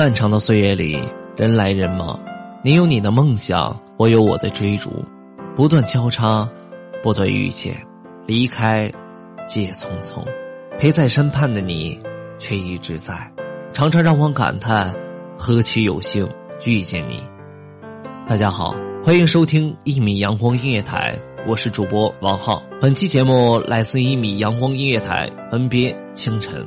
漫长的岁月里，人来人往，你有你的梦想，我有我的追逐，不断交叉，不断遇见，离开，皆匆匆，陪在身畔的你，却一直在，常常让我感叹，何其有幸遇见你。大家好，欢迎收听一米阳光音乐台，我是主播王浩，本期节目来自一米阳光音乐台，恩编清晨。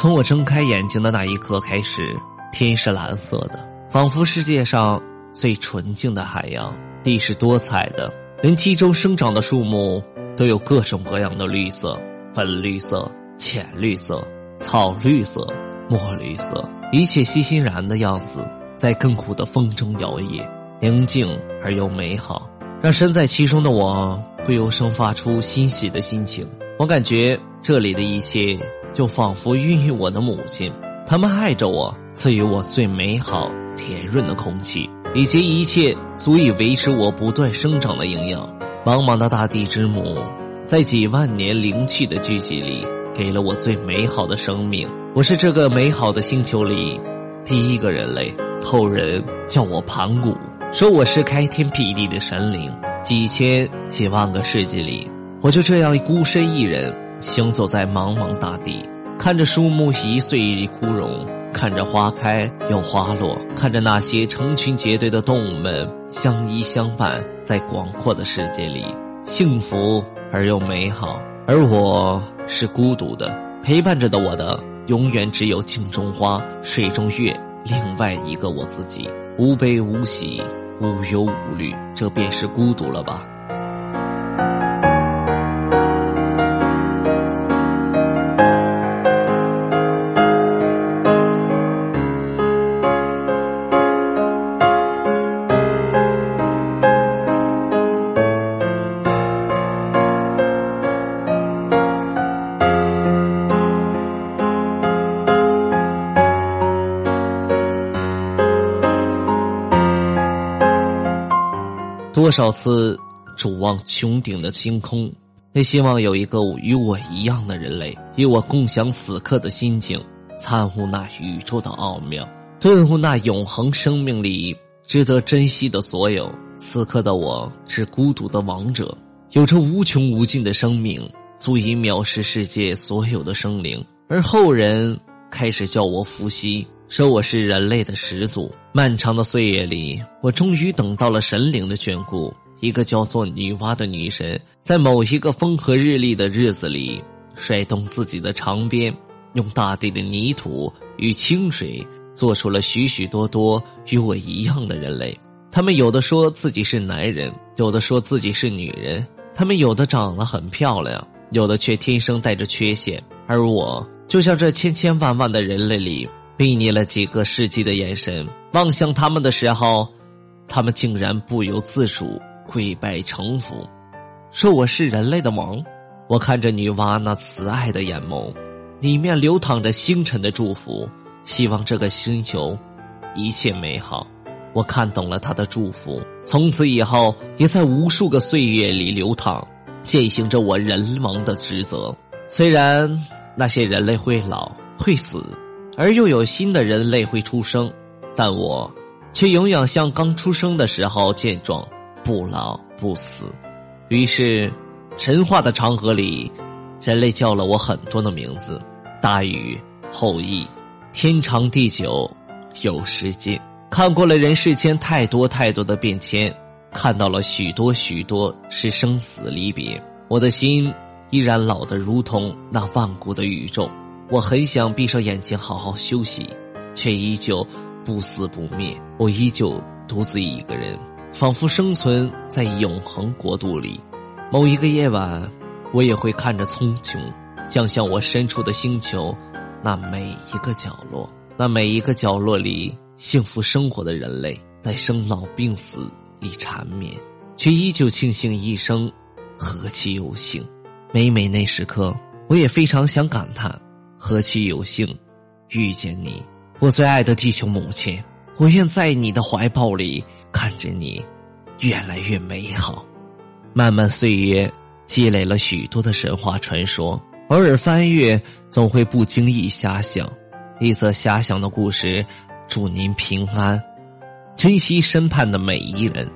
从我睁开眼睛的那一刻开始，天是蓝色的，仿佛世界上最纯净的海洋；地是多彩的，连其中生长的树木都有各种各样的绿色：粉绿色、浅绿色、草绿色、墨绿色，一切欣欣然的样子，在亘古的风中摇曳，宁静而又美好，让身在其中的我不由生发出欣喜的心情。我感觉这里的一切。就仿佛孕育我的母亲，他们爱着我，赐予我最美好、甜润的空气，以及一切足以维持我不断生长的营养。茫茫的大地之母，在几万年灵气的聚集里，给了我最美好的生命。我是这个美好的星球里第一个人类。后人叫我盘古，说我是开天辟地的神灵。几千几万个世纪里，我就这样孤身一人。行走在茫茫大地，看着树木一岁一枯荣，看着花开又花落，看着那些成群结队的动物们相依相伴，在广阔的世界里，幸福而又美好。而我是孤独的，陪伴着的我的，永远只有镜中花，水中月，另外一个我自己，无悲无喜，无忧无虑，这便是孤独了吧。多少次瞩望穹顶的星空，也希望有一个与我一样的人类，与我共享此刻的心境，参悟那宇宙的奥妙，顿悟那永恒生命里值得珍惜的所有。此刻的我是孤独的王者，有着无穷无尽的生命，足以藐视世界所有的生灵。而后人开始叫我伏羲。说我是人类的始祖。漫长的岁月里，我终于等到了神灵的眷顾。一个叫做女娲的女神，在某一个风和日丽的日子里，甩动自己的长鞭，用大地的泥土与清水，做出了许许多多与我一样的人类。他们有的说自己是男人，有的说自己是女人。他们有的长得很漂亮，有的却天生带着缺陷。而我，就像这千千万万的人类里。睥睨了几个世纪的眼神，望向他们的时候，他们竟然不由自主跪拜臣服，说我是人类的王。我看着女娲那慈爱的眼眸，里面流淌着星辰的祝福，希望这个星球一切美好。我看懂了他的祝福，从此以后也在无数个岁月里流淌，践行着我人王的职责。虽然那些人类会老会死。而又有新的人类会出生，但我却永远像刚出生的时候健壮，不老不死。于是，神话的长河里，人类叫了我很多的名字：大禹、后羿、天长地久、有时间。看过了人世间太多太多的变迁，看到了许多许多是生死离别，我的心依然老得如同那万古的宇宙。我很想闭上眼睛好好休息，却依旧不死不灭。我依旧独自一个人，仿佛生存在永恒国度里。某一个夜晚，我也会看着苍穹降向我身处的星球，那每一个角落，那每一个角落里幸福生活的人类，在生老病死里缠绵，却依旧庆幸一生何其有幸。每每那时刻，我也非常想感叹。何其有幸，遇见你，我最爱的地球母亲。我愿在你的怀抱里，看着你越来越美好。漫漫岁月积累了许多的神话传说，偶尔翻阅，总会不经意遐想一则遐想的故事。祝您平安，珍惜身畔的每一人。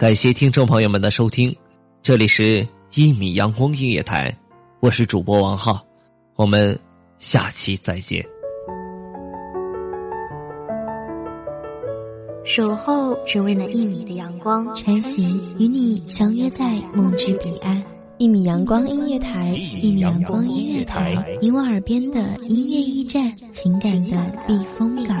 感谢听众朋友们的收听，这里是一米阳光音乐台，我是主播王浩，我们下期再见。守候只为那一米的阳光，晨行与你相约在梦之彼岸。一米阳光音乐台，一米阳光音乐台，你我耳边的音乐驿站，情感的避风港。